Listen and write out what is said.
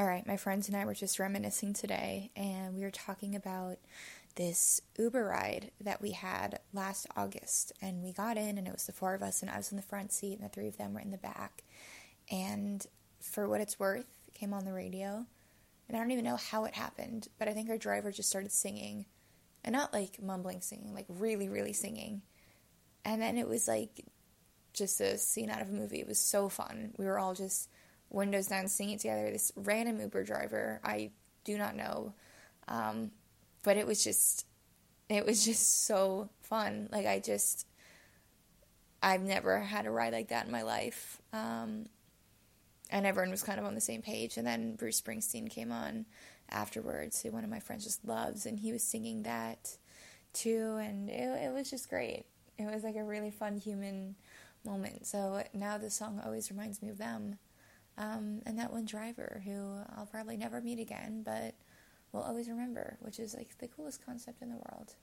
All right, my friends and I were just reminiscing today, and we were talking about this Uber ride that we had last August. And we got in, and it was the four of us, and I was in the front seat, and the three of them were in the back. And for what it's worth, it came on the radio. And I don't even know how it happened, but I think our driver just started singing. And not like mumbling singing, like really, really singing. And then it was like just a scene out of a movie. It was so fun. We were all just windows down singing together. This random Uber driver, I do not know. Um, but it was just, it was just so fun. Like, I just, I've never had a ride like that in my life. Um, and everyone was kind of on the same page. And then Bruce Springsteen came on afterwards, who one of my friends just loves, and he was singing that too. And it, it was just great. It was like a really fun human moment. So now the song always reminds me of them. Um, and that one driver who I'll probably never meet again, but will always remember, which is like the coolest concept in the world.